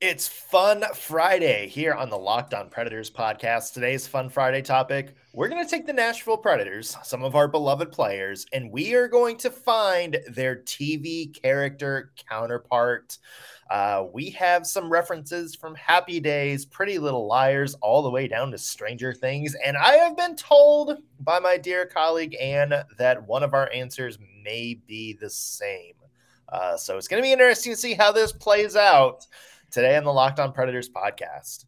It's Fun Friday here on the Locked On Predators podcast. Today's Fun Friday topic we're going to take the Nashville Predators, some of our beloved players, and we are going to find their TV character counterpart. Uh, we have some references from Happy Days, Pretty Little Liars, all the way down to Stranger Things. And I have been told by my dear colleague Anne that one of our answers may be the same. Uh, so it's going to be interesting to see how this plays out today on the Locked On Predators podcast.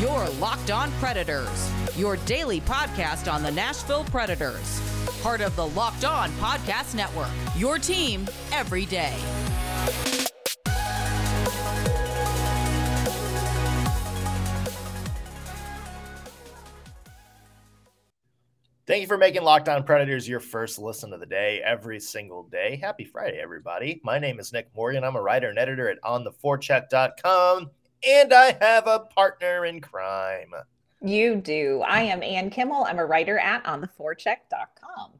Your Locked On Predators, your daily podcast on the Nashville Predators. Part of the Locked On Podcast Network, your team every day. Thank you for making Locked On Predators your first listen of the day every single day. Happy Friday, everybody. My name is Nick Morgan. I'm a writer and editor at ontheforecheck.com, and I have a partner in crime. You do. I am Ann Kimmel. I'm a writer at ontheforecheck.com.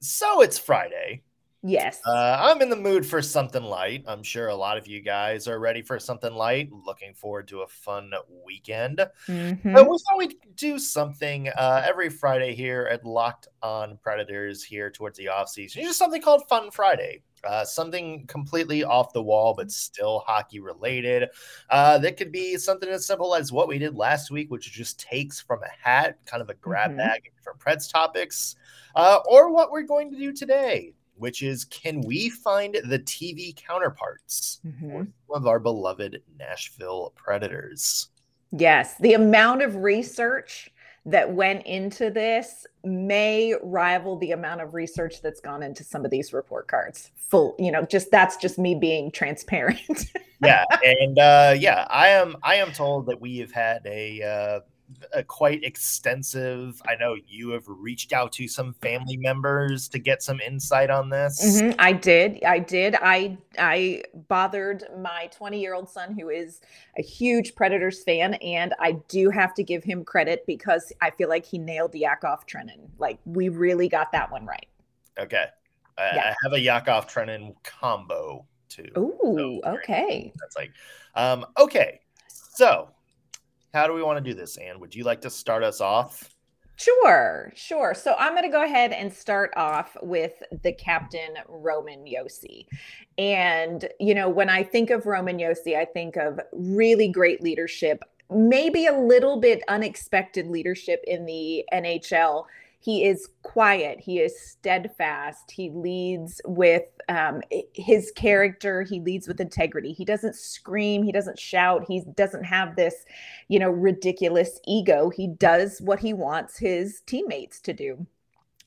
So it's Friday. Yes. Uh, I'm in the mood for something light. I'm sure a lot of you guys are ready for something light. Looking forward to a fun weekend. Mm-hmm. But we thought we'd do something uh, every Friday here at Locked On Predators here towards the off season. Just something called Fun Friday. Uh, something completely off the wall, but still hockey related. Uh, that could be something as simple as what we did last week, which just takes from a hat, kind of a grab mm-hmm. bag for Preds topics, uh, or what we're going to do today which is can we find the TV counterparts mm-hmm. of our beloved Nashville Predators? Yes, the amount of research that went into this may rival the amount of research that's gone into some of these report cards. Full, you know, just that's just me being transparent. yeah, and uh, yeah, I am. I am told that we have had a uh, a quite extensive. I know you have reached out to some family members to get some insight on this. Mm-hmm. I did. I did. I I bothered my 20 year old son, who is a huge Predators fan, and I do have to give him credit because I feel like he nailed Yakov Trenin. Like we really got that one right. Okay. I, yeah. I have a Yakov Trenin combo too. Ooh, so okay. That's like, um, okay. So how do we want to do this, Anne? Would you like to start us off? Sure, sure. So I'm going to go ahead and start off with the captain, Roman Josi. And, you know, when I think of Roman Josi, I think of really great leadership, maybe a little bit unexpected leadership in the NHL he is quiet he is steadfast he leads with um, his character he leads with integrity he doesn't scream he doesn't shout he doesn't have this you know ridiculous ego he does what he wants his teammates to do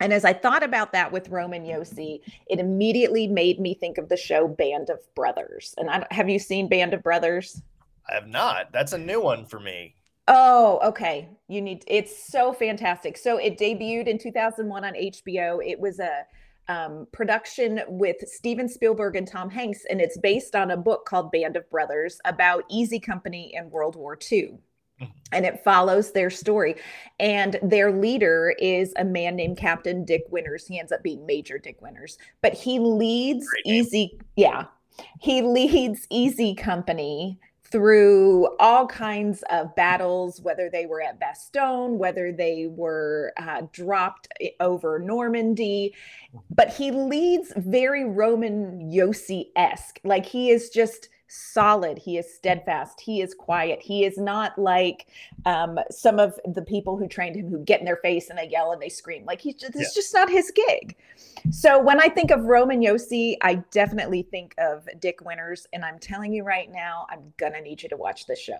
and as I thought about that with Roman Josi, it immediately made me think of the show Band of Brothers. And I, have you seen Band of Brothers? I have not. That's a new one for me. Oh, okay. You need it's so fantastic. So it debuted in 2001 on HBO. It was a um, production with Steven Spielberg and Tom Hanks, and it's based on a book called Band of Brothers about Easy Company in World War II. Mm-hmm. And it follows their story. And their leader is a man named Captain Dick Winters. He ends up being Major Dick Winters, but he leads Easy. Yeah. He leads Easy Company through all kinds of battles, whether they were at Bastogne, whether they were uh, dropped over Normandy. But he leads very Roman Josi esque. Like he is just solid. He is steadfast. He is quiet. He is not like um, some of the people who trained him who get in their face and they yell and they scream. Like he's just, it's just not his gig. So when I think of Roman Josi, I definitely think of Dick Winters. And I'm telling you right now, I'm going to need you to watch this show.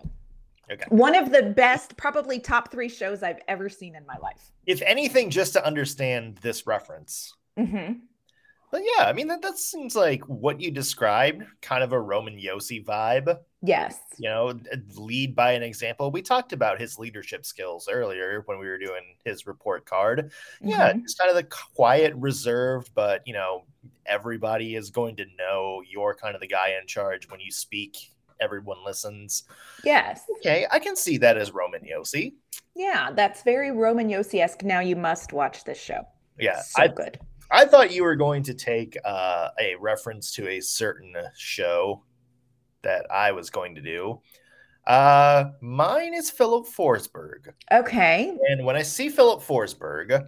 Okay. One of the best, probably top three shows I've ever seen in my life. If anything, just to understand this reference. Mm-hmm. But yeah, I mean that that seems like what you described, kind of a Roman Josi vibe. Yes. You know, lead by an example. We talked about his leadership skills earlier when we were doing his report card. Yeah, mm-hmm. just kind of the quiet, reserved, but you know, everybody is going to know you're kind of the guy in charge when you speak. Everyone listens. Yes. Okay, I can see that as Roman Josi. Yeah, that's very Roman Josi esque. Now you must watch this show. Yeah, so I, good. I thought you were going to take uh, a reference to a certain show that I was going to do. Uh, mine is Filip Forsberg. Okay. And when I see Filip Forsberg,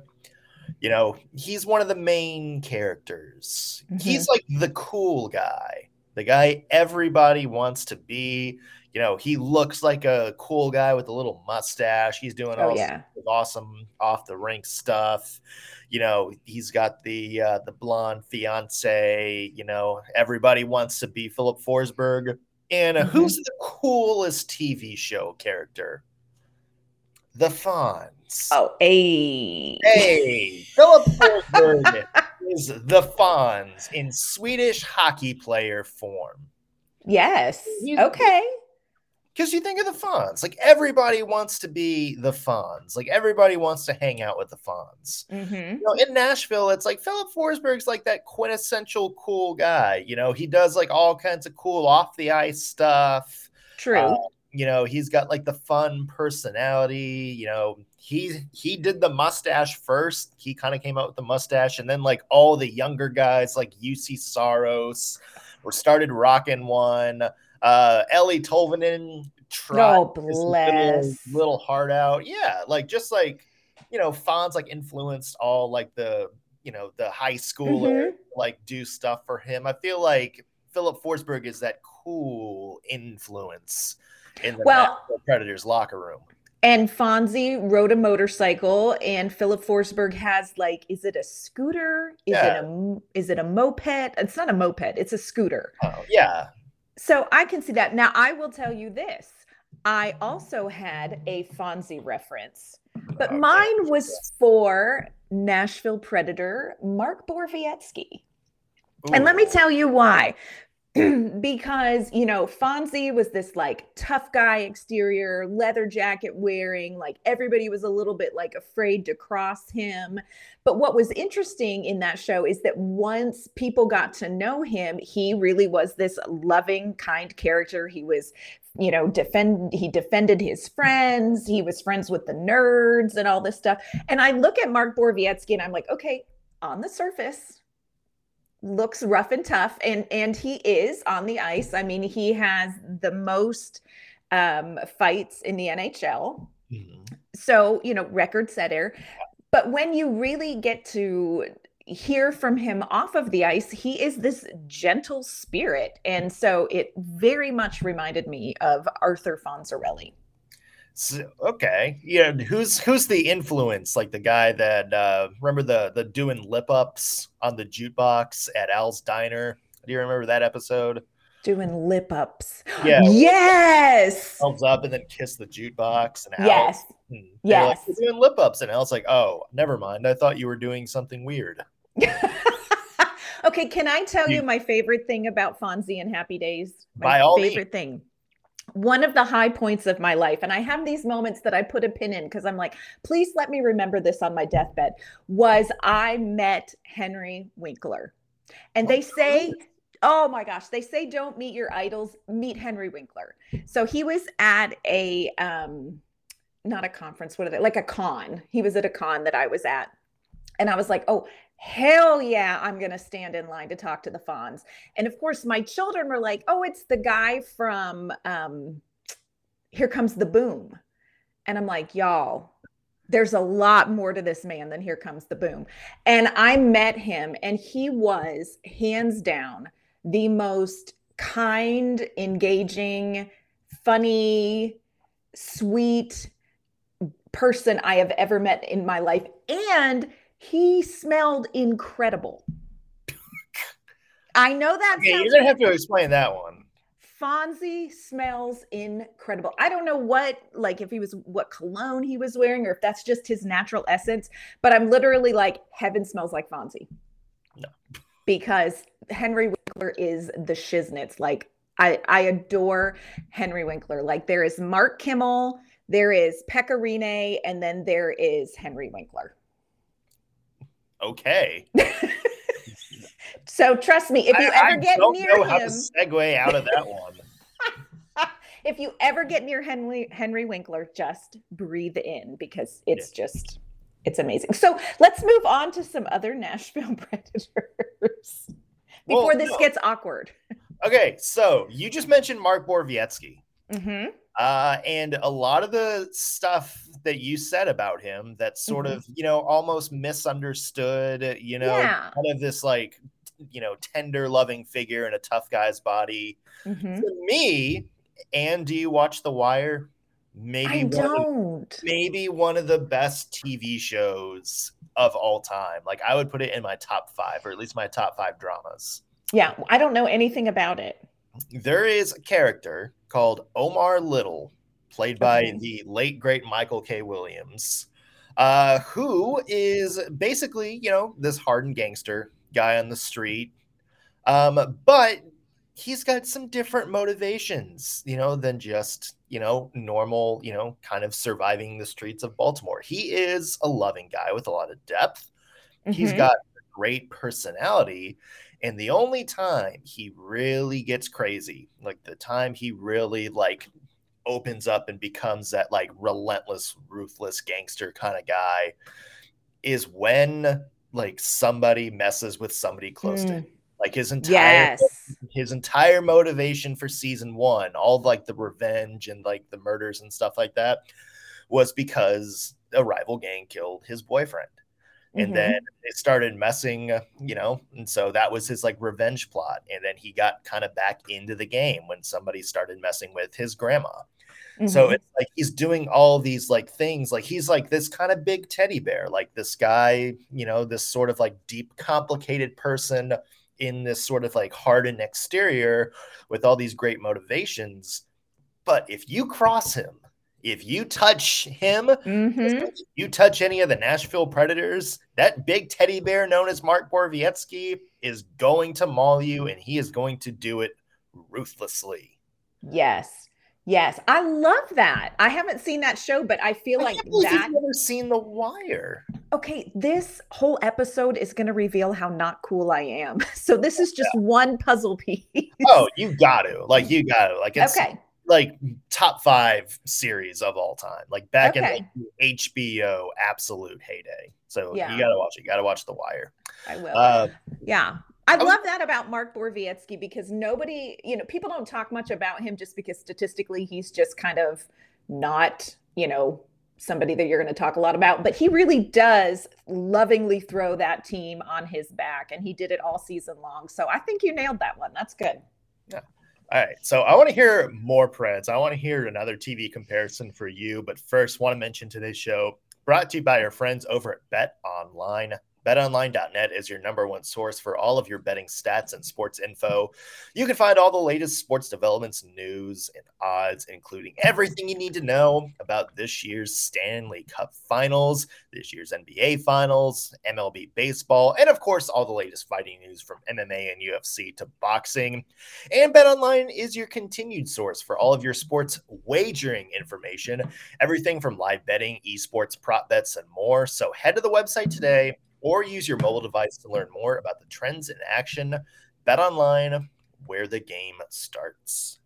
you know, he's one of the main characters. Mm-hmm. He's like the cool guy, the guy everybody wants to be. You know, he looks like a cool guy with a little mustache. He's doing oh, all yeah. awesome off the rink stuff. You know, he's got the uh, the blonde fiance. You know, everybody wants to be Filip Forsberg. And mm-hmm. who's the coolest TV show character? The Fonz. Oh, hey. Hey, Filip Forsberg is the Fonz in Swedish hockey player form. Yes. okay because you think of the Fonz. Like everybody wants to be the Fonz. Like everybody wants to hang out with the Fonz. Mm-hmm. You know, in Nashville, it's like Filip Forsberg's like that quintessential cool guy. You know, he does like all kinds of cool off the ice stuff. True. Uh, you know, he's got like the fun personality. You know, he he did the mustache first. He kind of came out with the mustache, and then like all the younger guys like Juuse Saros were started rocking one. Uh, Eeli Tolvanen tried oh, bless. Little, little heart out. Yeah, like just like you know, Fonz like influenced all like the you know the high schooler mm-hmm. like do stuff for him. I feel like Filip Forsberg is that cool influence in the well, Predators locker room. And Fonzie rode a motorcycle, and Filip Forsberg has like, is it a scooter? Is yeah. it a is it a moped? It's not a moped. It's a scooter. Oh yeah, so I can see that. Now, I will tell you this I also had a Fonzie reference, but okay. mine was for Nashville Predator, Mark Borowiecki. And let me tell you why. because you know Fonzie was this like tough guy exterior, leather jacket wearing, like everybody was a little bit like afraid to cross him. But what was interesting in that show is that once people got to know him, he really was this loving, kind character. He was you know defend he defended his friends he was friends with the nerds and all this stuff and i look at mark Borowiecki and i'm like okay on the surface looks rough and tough and and he is on the ice. I mean he has the most um, fights in the nhl mm-hmm. so you know record setter. But when you really get to hear from him off of the ice he is this gentle spirit. And so it very much reminded me of arthur fonzarelli so, okay, yeah. Who's who's the influence? Like the guy that uh, remember the the doing lip ups on the jukebox at Al's Diner. Do you remember that episode? Doing lip ups. Yeah. Yes. Thumbs up and then kiss the jukebox and Al, yes. Hmm, yes. Like, doing lip ups and Al's like, oh, never mind. I thought you were doing something weird. okay, can I tell you, you, my favorite thing about Fonzie and Happy Days? My by all favorite means. thing one of the high points of my life, and I have these moments that I put a pin in because I'm like, please let me remember this on my deathbed, was I met Henry Winkler. And they say, oh my gosh, they say don't meet your idols, meet Henry Winkler. So he was at a, um, not a conference, what are they, like a con. He was at a con that I was at. And I was like, oh, hell yeah, I'm going to stand in line to talk to the Fonz. And of course, my children were like, oh, it's the guy from um, Here Comes the Boom. And I'm like, y'all, there's a lot more to this man than Here Comes the Boom. And I met him, and he was hands down the most kind, engaging, funny, sweet person I have ever met in my life. And he smelled incredible. I know that. Yeah, you're gonna have to explain that one. Fonzie smells incredible. I don't know what, like, if he was what cologne he was wearing, or if that's just his natural essence. But I'm literally like, heaven smells like Fonzie. No. Because Henry Winkler is the shiznits. Like, I I adore Henry Winkler. Like, there is Mark Kimmel, there is Pekka Rinne, and then there is Henry Winkler okay. so trust me, if you I, ever I get don't near know him, how to segue out of that one. if you ever get near Henry Henry Winkler, just breathe in because it's yeah. just it's amazing. So let's move on to some other Nashville Predators before well, this no. gets awkward. Okay, so you just mentioned Mark Borowiecki. Mm-hmm. Uh, and a lot of the stuff that you said about him that's sort mm-hmm. of, you know, almost misunderstood, you know, yeah. kind of this like, you know, tender, loving figure in a tough guy's body. Mm-hmm. To me, and do you watch The Wire? Maybe I don't. Of, maybe one of the best TV shows of all time. Like I would put it in my top five, or at least my top five dramas. Yeah, I don't know anything about it. There is a character called Omar Little, played by okay. the late great Michael K. Williams, uh, who is basically, you know, this hardened gangster guy on the street. Um, but he's got some different motivations, you know, than just, you know, normal, you know, kind of surviving the streets of Baltimore. He is a loving guy with a lot of depth. Mm-hmm. He's got a great personality. And the only time he really gets crazy, like the time he really like opens up and becomes that like relentless, ruthless gangster kind of guy is when like somebody messes with somebody close mm. to him. Like his entire yes. his entire motivation for season one, all like the revenge and like the murders and stuff like that, was because a rival gang killed his boyfriend and mm-hmm. then it started messing you know and so that was his like revenge plot and then he got kind of back into the game when somebody started messing with his grandma mm-hmm. so it's like he's doing all these like things like he's like this kind of big teddy bear like this guy you know this sort of like deep complicated person in this sort of like hardened exterior with all these great motivations but if you cross him if you touch him, mm-hmm. you touch any of the Nashville Predators, that big teddy bear known as Mark Borowiecki is going to maul you and he is going to do it ruthlessly. Yes. Yes. I love that. I haven't seen that show, but I feel I like that. You've never seen The Wire. Okay. This whole episode is going to reveal how not cool I am. So this is just yeah. one puzzle piece. Oh, you got to. Like, you got to. Like, it's. Okay like top five series of all time, like back okay. in like HBO absolute heyday. So yeah. you gotta watch it. You gotta watch The Wire. I will. Uh, yeah. I love that about Mark Borowiecki because nobody, you know, people don't talk much about him just because statistically he's just kind of not, you know, somebody that you're going to talk a lot about, but he really does lovingly throw that team on his back and he did it all season long. So I think you nailed that one. That's good. Yeah. All right, so I want to hear more Preds. I want to hear another TV comparison for you, but first, want to mention today's show brought to you by our friends over at Bet Online. BetOnline.net is your number one source for all of your betting stats and sports info. You can find all the latest sports developments, news, and odds, including everything you need to know about this year's Stanley Cup finals, this year's NBA finals, MLB baseball, and of course, all the latest fighting news from MMA and UFC to boxing. And BetOnline is your continued source for all of your sports wagering information, everything from live betting, esports, prop bets, and more. So head to the website today or use your mobile device to learn more about the trends in action. Bet online, where the game starts.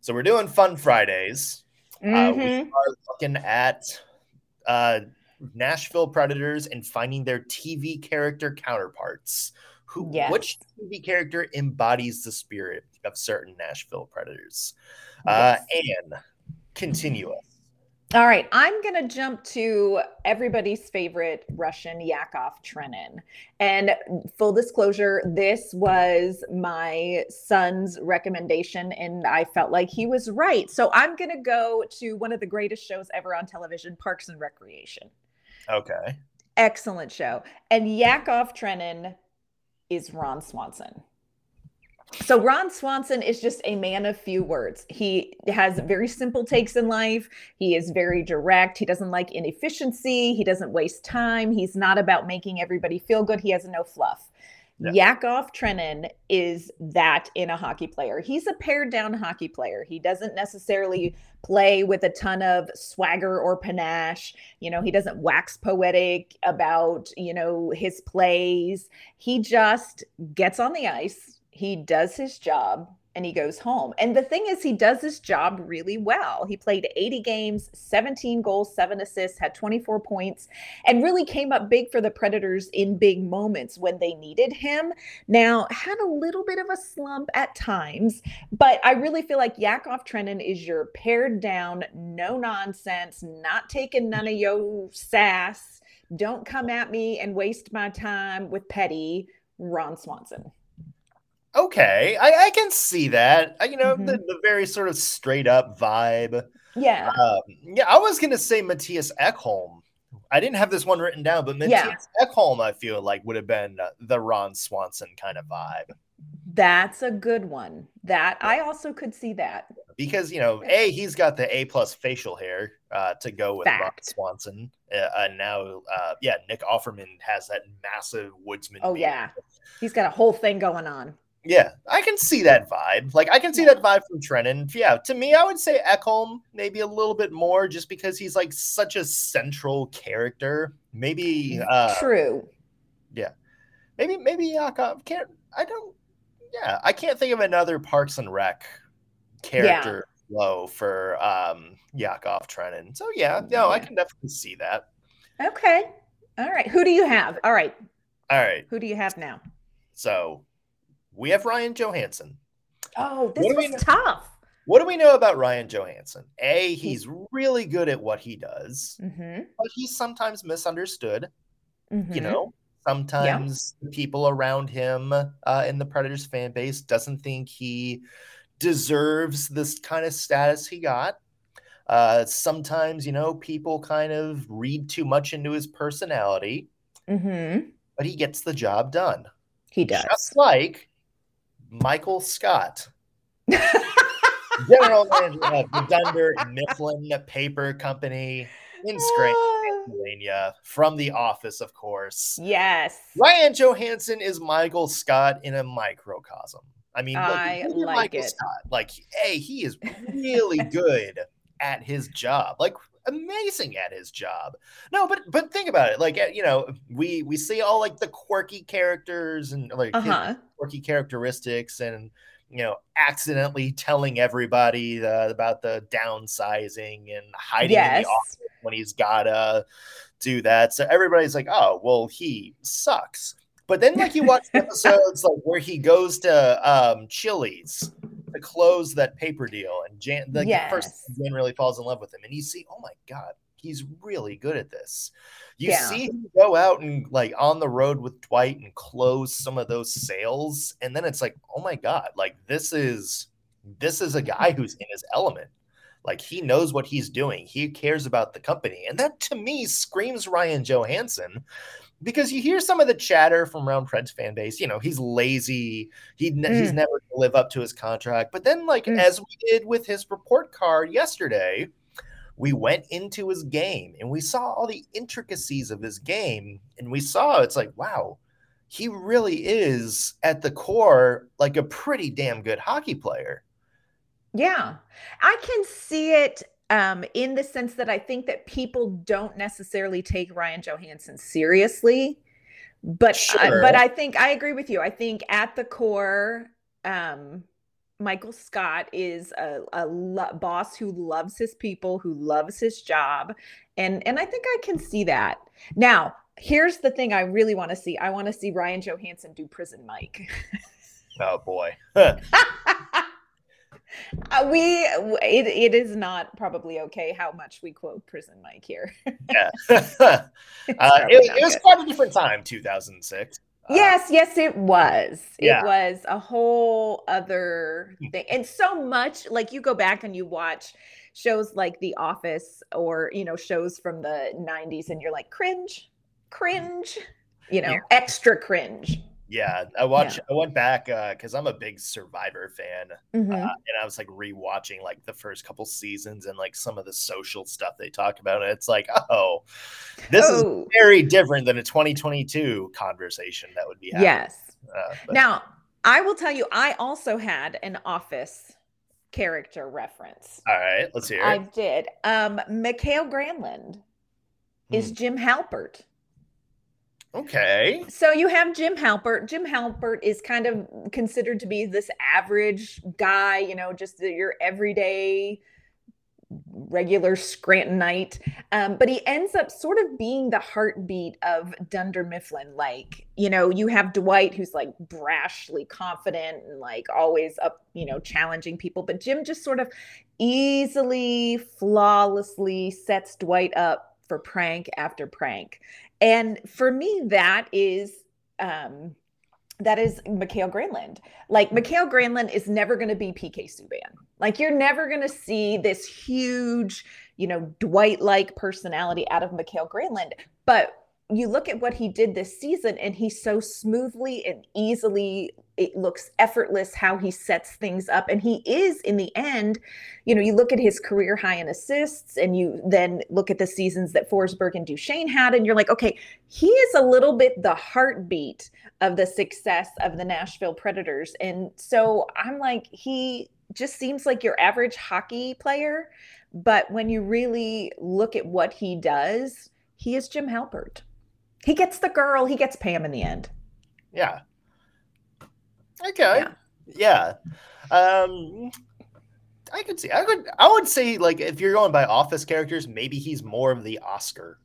So we're doing Fun Fridays. Mm-hmm. Uh, we mm-hmm. are looking at uh, Nashville Predators and finding their TV character counterparts. Who, yes. which TV character embodies the spirit of certain Nashville Predators? Uh, and continue us. All right, I'm going to jump to everybody's favorite Russian Yakov Trenin. And full disclosure, this was my son's recommendation, and I felt like he was right. So I'm going to go to one of the greatest shows ever on television, Parks and Recreation. Okay. Excellent show. And Yakov Trenin is Ron Swanson. So Ron Swanson is just a man of few words. He has very simple takes in life. He is very direct. He doesn't like inefficiency. He doesn't waste time. He's not about making everybody feel good. He has no fluff. Yeah. Yakov Trenin is that in a hockey player. He's a pared down hockey player. He doesn't necessarily play with a ton of swagger or panache. You know, he doesn't wax poetic about, you know, his plays. He just gets on the ice, he does his job and he goes home. And the thing is, he does his job really well. He played 80 games, 17 goals, seven assists, had 24 points, and really came up big for the Predators in big moments when they needed him. Now, had a little bit of a slump at times, but I really feel like Yakov Trenin is your pared down, no nonsense, not taking none of your sass. Don't come at me and waste my time with petty Ron Swanson okay, I, I can see that. I, you know, mm-hmm. the, the, very sort of straight up vibe. Yeah. Um, yeah, I was gonna say Mattias Ekholm. I didn't have this one written down, but Mattias yeah. Ekholm, I feel like would have been the Ron Swanson kind of vibe. That's a good one. That I also could see that because you know, a he's got the A plus facial hair uh, to go with Fact. Ron Swanson, uh, and now, uh, yeah, Nick Offerman has that massive woodsman. Oh yeah, he's got a whole thing going on. Yeah, I can see that vibe. Like I can see that vibe from Trenin. Yeah, to me, I would say Ekholm maybe a little bit more, just because he's like such a central character. Maybe uh, true. Yeah, maybe maybe Yakov can't. I don't. Yeah, I can't think of another Parks and Rec character yeah. low for um Yakov Trenin. So yeah, no, yeah. I can definitely see that. Okay. All right. Who do you have? All right. All right. Who do you have now? So we have Ryan Johansen. Oh, this was tough. What do we know about Ryan Johansen? A, he's really good at what he does, mm-hmm. but he's sometimes misunderstood. Mm-hmm. You know, sometimes yeah. people around him uh, in the Predators fan base doesn't think he deserves this kind of status he got. Uh, sometimes, you know, people kind of read too much into his personality, mm-hmm. but he gets the job done. He does. Just like Michael Scott, general manager of the Dunder Mifflin Paper Company in Scranton, ah. Pennsylvania, from The Office, of course. Yes. Ryan Johansen is Michael Scott in a microcosm. I mean, I like Michael it. Scott. Like, hey, he is really good at his job. Like, amazing at his job. No, but but think about it. Like eh, you know, we we see all like the quirky characters and like uh-huh. quirky characteristics and you know accidentally telling everybody the, about the downsizing and hiding yes. in the office when he's gotta do that. So everybody's like, oh well, he sucks. But then like you watch episodes like where he goes to um Chili's to close that paper deal, and Jan, the yes. first Jan really falls in love with him, and you see, oh my god, he's really good at this. You yeah. see him go out and like on the road with Dwight and close some of those sales, and then it's like, oh my god, like this is this is a guy who's in his element. Like he knows what he's doing. He cares about the company. And that to me screams Ryan Johansen because you hear some of the chatter from around Preds fan base. You know, he's lazy. He mm. he's never live up to his contract. But then, like mm. as we did with his report card yesterday, we went into his game and we saw all the intricacies of his game, and we saw it's like, wow, he really is at the core like a pretty damn good hockey player. Yeah, I can see it um, in the sense that I think that people don't necessarily take Ryan Johansen seriously. But sure. I, but I think I agree with you. I think at the core, um, Michael Scott is a, a lo- boss who loves his people, who loves his job, and and I think I can see that. Now, here's the thing: I really want to see. I want to see Ryan Johansen do Prison Mike. oh boy. Uh, we it, it is not probably okay how much we quote prison mike here. Yeah. Uh, it, it, was quite a different time 2006 uh, yes yes it was. Yeah. it was a whole other hmm. thing and so much like you go back and you watch shows like the office or you know shows from the 90s and you're like cringe cringe you know yeah. extra cringe yeah, I watched. Yeah. I went back because uh, I'm a big Survivor fan, mm-hmm. uh, and I was like rewatching like the first couple seasons and like some of the social stuff they talk about, and it's like, oh, this oh. is very different than a 2022 conversation that would be. Happening. Yes. Uh, now, I will tell you, I also had an Office character reference. All right, let's hear. It. I did. Um, Mikael Granlund is hmm. Jim Halpert. Okay. So you have Jim Halpert. Jim Halpert is kind of considered to be this average guy, you know, just your everyday regular Scrantonite. Um, but he ends up sort of being the heartbeat of Dunder Mifflin. Like, you know, you have Dwight who's like brashly confident and like always up, you know, challenging people. But Jim just sort of easily, flawlessly sets Dwight up for prank after prank. And for me, that is um that is Mikael Granlund. Like Mikael Granlund is never going to be PK Subban. Like you're never going to see this huge, you know, Dwight-like personality out of Mikael Granlund. But you look at what he did this season and he so smoothly and easily it looks effortless how he sets things up and he is in the end you know you look at his career high in assists and you then look at the seasons that Forsberg and Duchene had and you're like okay he is a little bit the heartbeat of the success of the Nashville Predators and so I'm like he just seems like your average hockey player but when you really look at what he does he is Jim Halpert he gets the girl, he gets Pam in the end. Yeah. Okay. Yeah. yeah. Um I could see. I could I would say like if you're going by office characters, maybe he's more of the Oscar.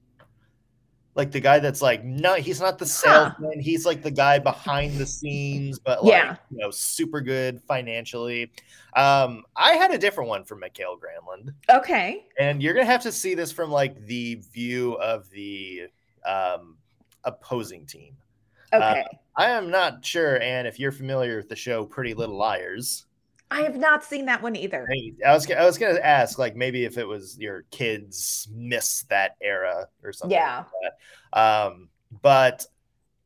Like the guy that's like, no, he's not the salesman. Huh. He's like the guy behind the scenes, but like yeah. you know, super good financially. Um, I had a different one for Mikael Granlund. Okay. And you're gonna have to see this from like the view of the um opposing team. Uh, okay. Uh, I am not sure, Anne, if you're familiar with the show Pretty Little Liars. I have not seen that one either. I was I was gonna ask like maybe if it was your kids miss that era or something. Yeah. Like um, but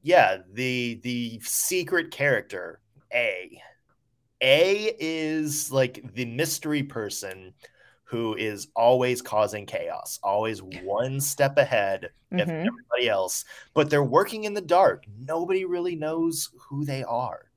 yeah, the the secret character A. A is like the mystery person who is always causing chaos, always one step ahead mm-hmm. of everybody else, but they're working in the dark. Nobody really knows who they are.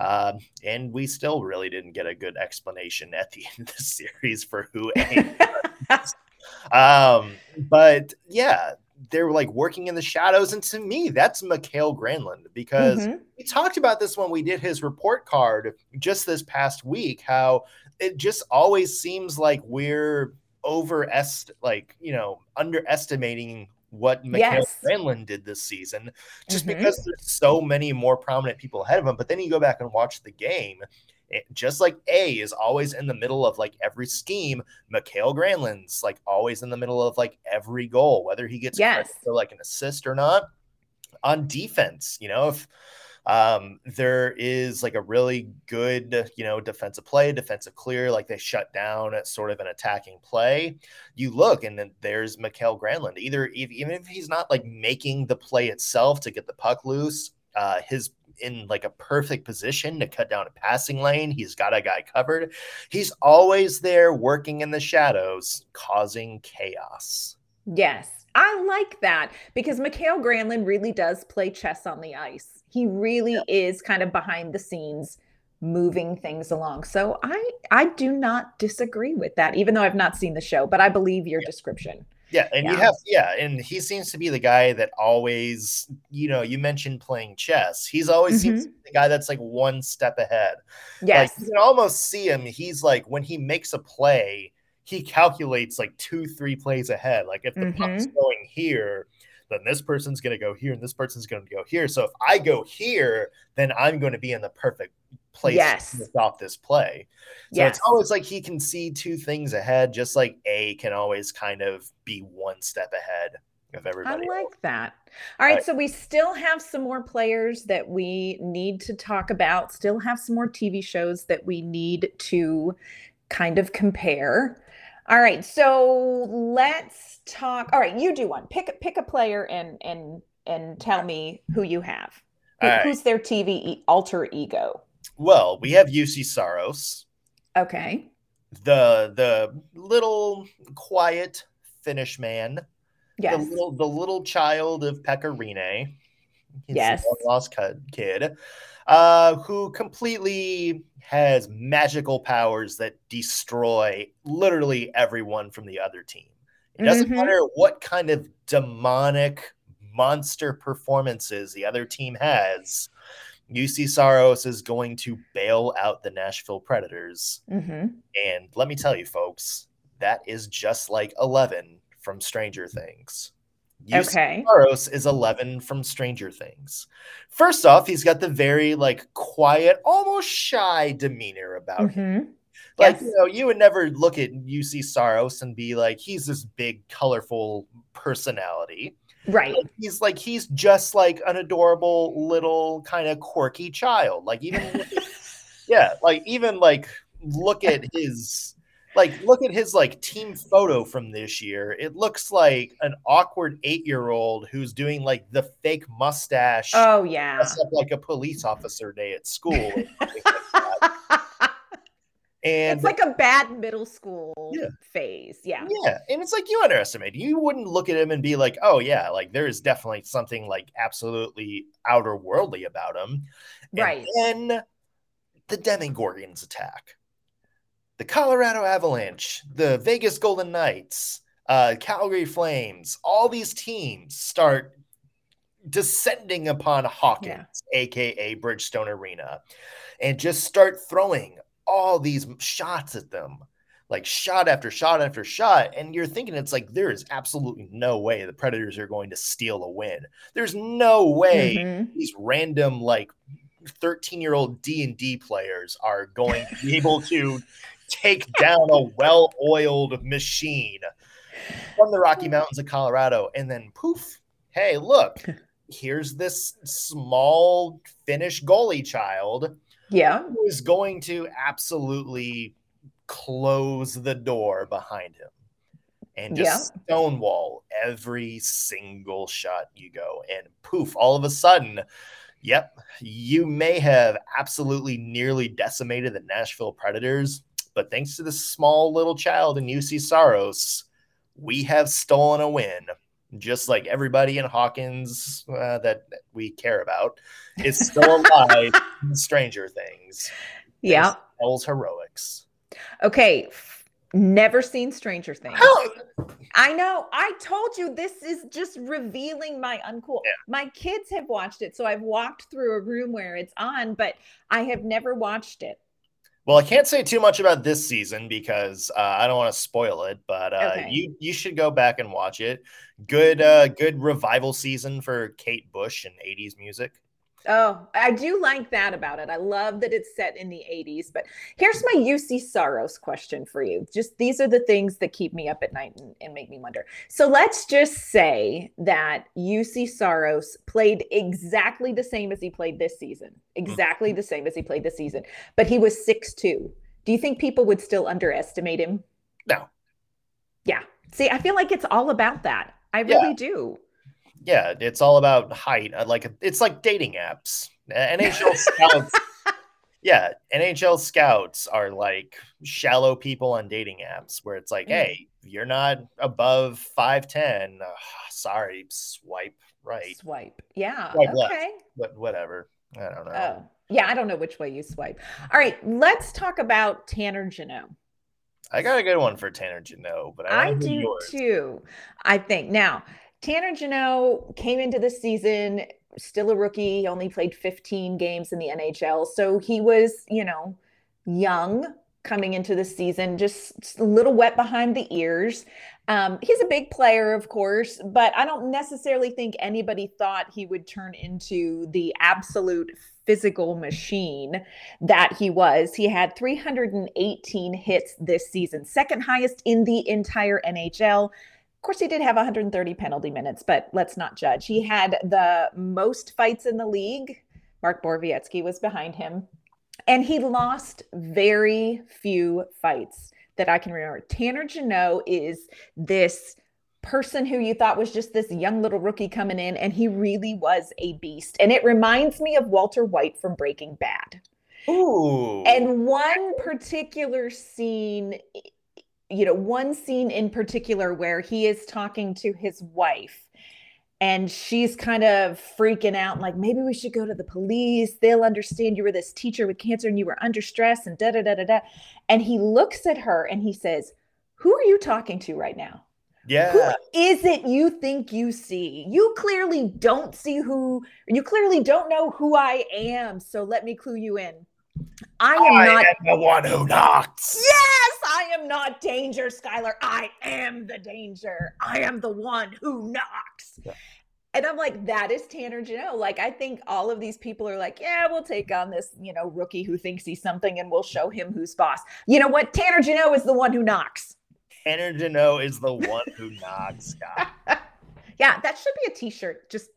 Uh, and we still really didn't get a good explanation at the end of the series for who um, but yeah, they're like working in the shadows. And to me, that's Mikael Granlund because mm-hmm. we talked about this when we did his report card just this past week, how it just always seems like we're overest like you know underestimating what Mikael yes. Granlund did this season, just mm-hmm. because there's so many more prominent people ahead of him. But then you go back and watch the game, it, just like A is always in the middle of like every scheme, Mikael Granlund's like always in the middle of like every goal, whether he gets yes. for like an assist or not. On defense, you know, if um, there is like a really good, you know, defensive play, defensive clear, like they shut down at sort of an attacking play. You look and then there's Mikhail Granlund. Either even if he's not like making the play itself to get the puck loose, uh, his in like a perfect position to cut down a passing lane. He's got a guy covered. He's always there working in the shadows, causing chaos. Yes. I like that because Mikael Granlund really does play chess on the ice. He really is kind of behind the scenes moving things along. So I I do not disagree with that, even though I've not seen the show, but I believe your description. Yeah, and yeah. you have yeah, and he seems to be the guy that always, you know, you mentioned playing chess. He's always mm-hmm. seems the guy that's like one step ahead. Yes, like, you can almost see him. He's like when he makes a play, he calculates like two, three plays ahead. Like if the mm-hmm. puck's going here, then this person's going to go here and this person's going to go here. So if I go here, then I'm going to be in the perfect place yes. to stop this play. So yes. it's always like he can see two things ahead, just like A can always kind of be one step ahead of everybody. I like else. that. All right, so we still have some more players that we need to talk about, still have some more TV shows that we need to kind of compare. All right, so let's talk. All right, you do one. Pick pick a player and and and tell me who you have. Who, right. Who's their TV alter ego? Well, we have Juuse Saros. Okay. The the little quiet Finnish man. Yes. The little the little child of. He's yes. lost kid. Uh, who completely has magical powers that destroy literally everyone from the other team. It doesn't mm-hmm. matter what kind of demonic monster performances the other team has, Juuse Saros is going to bail out the Nashville Predators. Mm-hmm. And let me tell you, folks, that is just like 11 from Stranger Things. Juuse okay. Saros is 11 from Stranger Things. First off, he's got the very like quiet, almost shy demeanor about mm-hmm. him. Like, yes. you know, you would never look at Juuse Saros and be like, he's this big, colorful personality. Right. Like, he's like, he's just like an adorable little kind of quirky child. Like, even, yeah, like, even like, look at his like look at his like team photo from this year it looks like an awkward eight-year-old who's doing like the fake mustache oh yeah up like a police officer day at school and it's like a bad middle school yeah. phase yeah yeah and it's like you underestimate you wouldn't look at him and be like oh yeah like there is definitely something like absolutely outer worldly about him right and then the demogorgons attack the Colorado Avalanche, the Vegas Golden Knights, uh, Calgary Flames, all these teams start descending upon Hawkins, yeah. aka Bridgestone Arena, and just start throwing all these shots at them, like shot after shot after shot. And you're thinking it's like there is absolutely no way the Predators are going to steal a win. There's no way mm-hmm. these random like 13 year old D&D players are going to be able to take down a well-oiled machine from the Rocky Mountains of Colorado, and then poof, hey, look, here's this small Finnish goalie child. Yeah. Is going to absolutely close the door behind him and just yeah. stonewall every single shot you go. And poof, all of a sudden, yep, you may have absolutely nearly decimated the Nashville Predators, but thanks to this small little child in Juuse Saros, we have stolen a win. Just like everybody in Hawkins uh, that we care about is still alive in Stranger Things. Yeah. Hell's heroics. Okay. Never seen Stranger Things. How? I know. I told you this is just revealing my uncool. Yeah. My kids have watched it, so I've walked through a room where it's on, but I have never watched it. Well, I can't say too much about this season because uh, I don't want to spoil it, but uh, okay. you you should go back and watch it. Good uh, good revival season for Kate Bush and '80s music. Oh, I do like that about it. I love that it's set in the 80s. But here's my Juuse Saros question for you. Just these are the things that keep me up at night and, and make me wonder. So let's just say that Juuse Saros played exactly the same as he played this season, exactly mm-hmm. the same as he played this season, but he was six two. Do you think people would still underestimate him? No. Yeah. See, I feel like it's all about that. I really yeah. do yeah, it's all about height. Like it's like dating apps. NHL scouts. yeah, NHL scouts are like shallow people on dating apps where it's like, mm. hey, you're not above five ten. Uh, sorry, swipe right. Swipe. Yeah. Swipe okay. Left, but whatever. I don't know. Oh. Yeah, I don't know which way you swipe. All right, let's talk about Tanner Jeannot. I got a good one for Tanner Jeannot, but I, I do yours. too. I think now Tanner Jeannot came into the season still a rookie. He only played 15 games in the NHL. So he was, you know, young coming into the season, just a little wet behind the ears. Um, he's a big player, of course, but I don't necessarily think anybody thought he would turn into the absolute physical machine that he was. He had 318 hits this season, second highest in the entire NHL course, he did have 130 penalty minutes, but let's not judge. He had the most fights in the league. Mark Borowiecki was behind him. And he lost very few fights that I can remember. Tanner Jeannot is this person who you thought was just this young little rookie coming in, and he really was a beast. And it reminds me of Walter White from Breaking Bad. Ooh. And one particular scene you know, one scene in particular where he is talking to his wife and she's kind of freaking out like maybe we should go to the police they'll understand you were this teacher with cancer and you were under stress and da da da da da and he looks at her and he says who are you talking to right now Yeah. Who is it you think you see? You clearly don't see who, you clearly don't know who I am. So let me clue you in. I am I not am the one who knocks. Yes, I am not danger, Skyler. I am the danger. I am the one who knocks. Yeah. And I'm like, that is Tanner Jeannot. Like, I think all of these people are like, yeah, we'll take on this, you know, rookie who thinks he's something and we'll show him who's boss. You know what? Tanner Jeannot is the one who knocks. Tanner Jeannot is the one who knocks. Yeah, that should be a t-shirt. Just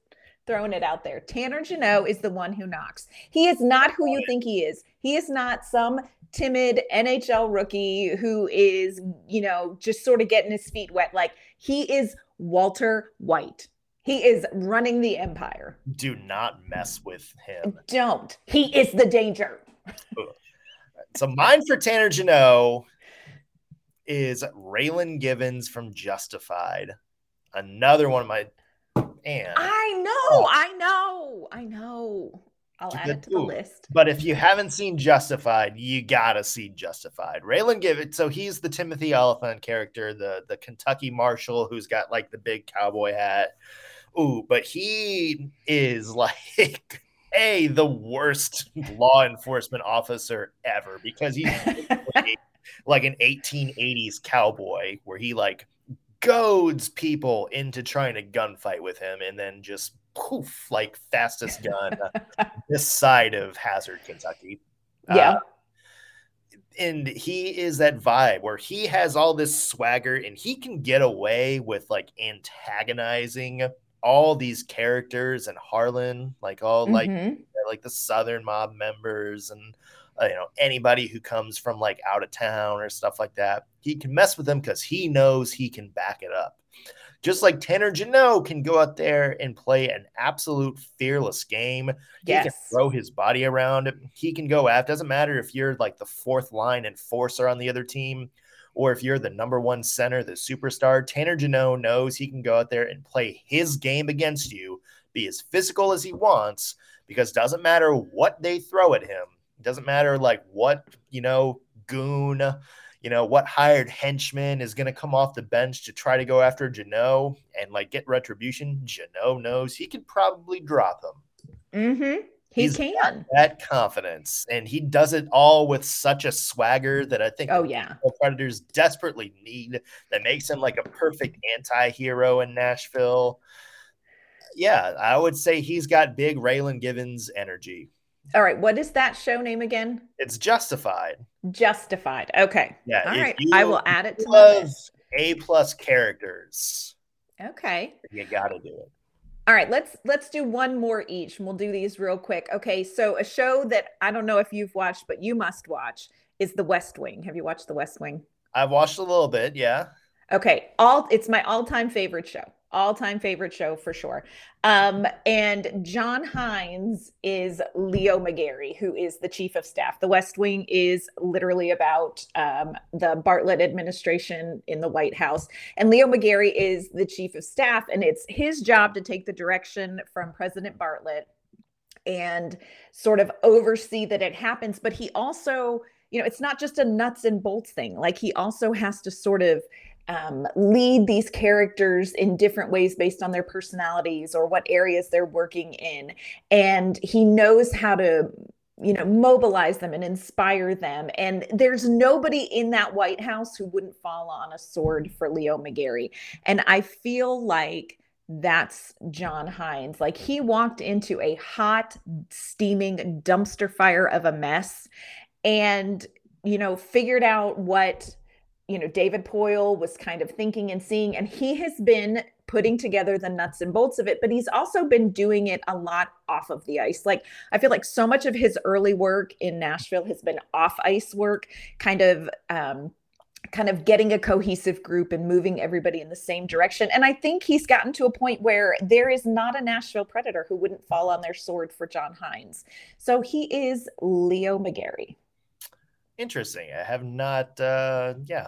throwing it out there. Tanner Jeannot is the one who knocks. He is not who you think he is. He is not some timid NHL rookie who is, you know, just sort of getting his feet wet. Like he is Walter White. He is running the empire. Do not mess with him. Don't. He is the danger. So mine for Tanner Jeannot is Raylan Givens from Justified. Another one of my and I know. Oh. I know. I know. I'll add it to the list. But if you haven't seen Justified, you gotta see Justified. Raylan Givens, so he's the Timothy Olyphant character, the the Kentucky Marshal who's got like the big cowboy hat. Ooh, but he is like a the worst law enforcement officer ever because he's like an 1880s cowboy where he like goads people into trying to gunfight with him and then just poof like fastest gun this side of Hazard, Kentucky. Yeah. Uh, and he is that vibe where he has all this swagger and he can get away with like antagonizing all these characters and Harlan, like all like Mhm. like the Southern mob members and uh, Uh, you know anybody who comes from like out of town or stuff like that. He can mess with them because he knows he can back it up. Just like Tanner Jeannot can go out there and play an absolute fearless game. He can Yes. throw his body around. He can go after. Doesn't matter if you're like the fourth line enforcer on the other team, or if you're the number one center, the superstar. Tanner Jeannot knows he can go out there and play his game against you, be as physical as he wants, because it doesn't matter what they throw at him. It doesn't matter like what you know goon, you know what hired henchman is going to come off the bench to try to go after Jeannot and like get retribution. Jeannot knows he could probably drop him Mm-hmm. He He's can. that confidence and he does it all with such a swagger that i think Oh yeah. Nashville predators desperately need that makes him like a perfect anti-hero in nashville yeah i would say he's got big raylan givens energy All right. What is that show name again? it's justified Justified. Okay. yeah All right. I will add it to list. a plus characters Okay. you gotta do it All right, let's let's do one more each and we'll do these real quick. Okay, so a show that I don't know if you've watched but you must watch is The West Wing. Have you watched The West Wing? i've watched a little bit yeah Okay, all it's my all-time favorite show. All-time favorite show for sure. Um and John Hynes is Leo McGarry, who is the chief of staff. The West Wing is literally about um, the Bartlet administration in the White House. And Leo McGarry is the chief of staff, and it's his job to take the direction from President Bartlet and sort of oversee that it happens. But he also, you know, it's not just a nuts and bolts thing. Like he also has to sort of um, lead these characters in different ways based on their personalities or what areas they're working in. And he knows how to you know mobilize them and inspire them. And there's nobody in that white house who wouldn't fall on a sword for leo mcgarry and i feel like that's john hynes. Like he walked into a hot steaming dumpster fire of a mess and you know figured out what you know david poile was kind of thinking and seeing and he has been putting together the nuts and bolts of it but he's also been doing it a lot off of the ice. Like i feel like so much of his early work in nashville has been off ice work kind of um kind of getting a cohesive group and moving everybody in the same direction. And i think he's gotten to a point where there is not a nashville predator who wouldn't fall on their sword for john hynes. So he is leo mcgarry interesting i have not uh yeah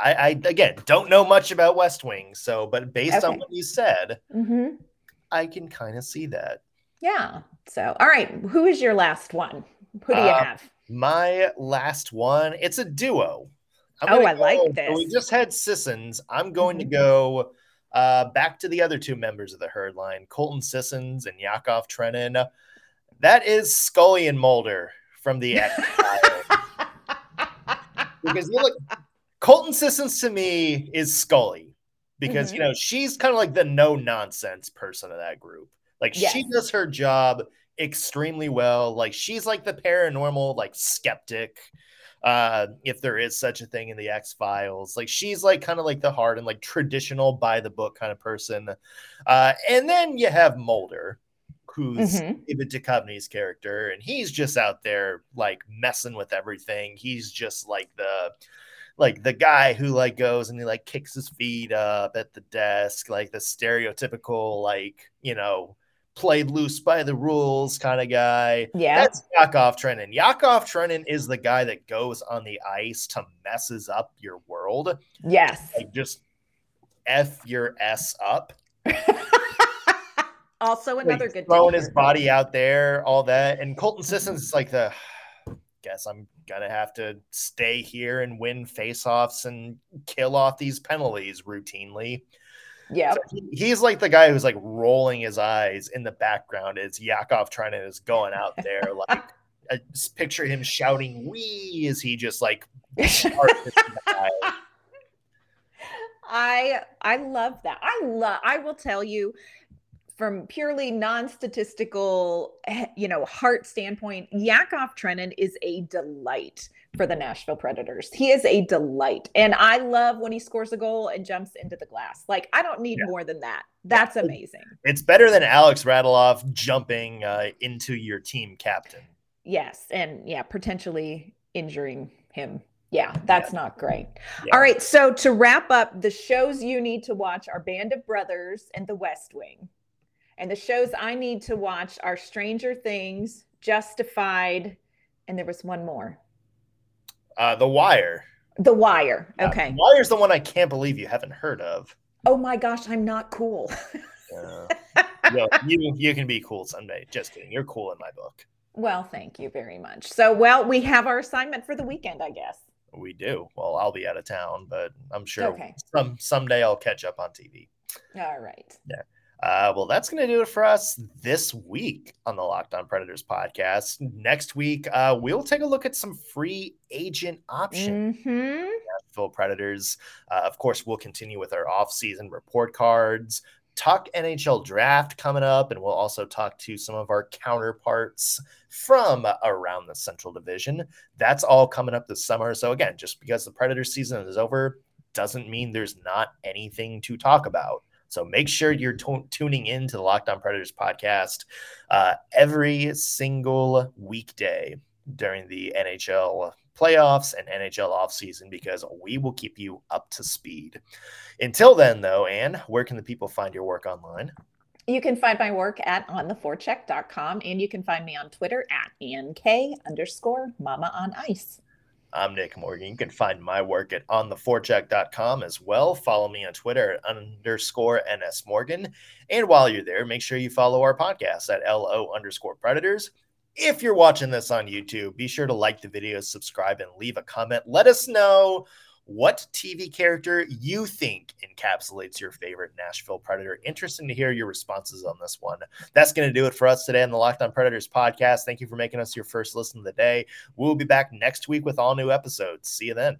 I, I again don't know much about West Wing, so but based on what you said, mm-hmm. I can kind of see that. yeah so all right who is your last one who do you Uh, have My last one, it's a duo. I'm oh, I go, like this. So we just had Sissons. I'm going mm-hmm. to go uh, back to the other two members of the herd line, Colton Sissons and Yakov Trenin. That is Scully and Mulder from the X because you look, Colton Sissons to me is Scully because mm-hmm. you know she's kind of like the no nonsense person of that group. Like yes. she does her job extremely well. Like she's like the paranormal like skeptic uh, if there is such a thing in the X Files. Like she's like kind of like the hard and like traditional by the book kind of person. Uh, and then you have Mulder, who's mm-hmm. David Duchovny's character, and he's just out there like messing with everything. He's just like the like the guy who like goes and he like kicks his feet up at the desk, like the stereotypical like you know played loose by the rules kind of guy. Yeah. That's Yakov Trenin. Yakov Trenin is the guy that goes on the ice to messes up your world. Yes. Like just F your S up. also another like, good throwing teacher. his body out there, all that. And Colton Sissons is like the guess I'm gonna have to stay here and win faceoffs and kill off these penalties routinely. Yeah. So he, he's like the guy who's like rolling his eyes in the background as Yakov Trenin is going out there. Like I just picture him shouting "wee" as he just like I I love that. I love I will tell you from purely non-statistical, eh, you know, heart standpoint, Yakov Trenin is a delight for the Nashville Predators. He is a delight. And I love when he scores a goal and jumps into the glass. Like, I don't need yeah. more than that. That's yeah. amazing. It's better than Alex Radulov jumping uh, into your team captain. Yes. And yeah, potentially injuring him. Yeah, that's yeah. not great. All right. So to wrap up, the shows you need to watch are Band of Brothers and The West Wing. And the shows I need to watch are Stranger Things, Justified, and there was one more. Uh, the Wire. The Wire. Okay. the Wire's the one I can't believe you haven't heard of. Oh my gosh, I'm not cool. yeah. Yo, you you can be cool someday. Just kidding. You're cool in my book. Well, thank you very much. So, well, we have our assignment for the weekend, I guess. We do. Well, I'll be out of town, but I'm sure okay. some someday I'll catch up on TV. All right. Yeah. Uh, well, that's going to do it for us this week on the Locked On Predators podcast. Next week, uh, we'll take a look at some free agent options. Mm-hmm. Nashville Predators. Uh, of course, we'll continue with our off-season report cards. Talk NHL draft coming up, and we'll also talk to some of our counterparts from around the Central Division. That's all coming up this summer. So, again, just because the Predator season is over doesn't mean there's not anything to talk about. So make sure you're t- tuning in to the Locked On Predators podcast uh, every single weekday during the NHL playoffs and NHL offseason because we will keep you up to speed. Until then, though, Anne, where can the people find your work online? You can find my work at ontheforecheck.com and you can find me on Twitter at AnnK underscore mama on ice. I'm Nick Morgan. You can find my work at ontheforecheck.com as well. Follow me on Twitter at underscore NS Morgan. And while you're there, make sure you follow our podcast at LO underscore Predators. If you're watching this on YouTube, be sure to like the video, subscribe, and leave a comment. Let us know what TV character you think encapsulates your favorite Nashville Predator. Interesting to hear your responses on this one. That's going to do it for us today on the Locked On Predators podcast. Thank you for making us your first listen of the day. We'll be back next week with all new episodes. See you then.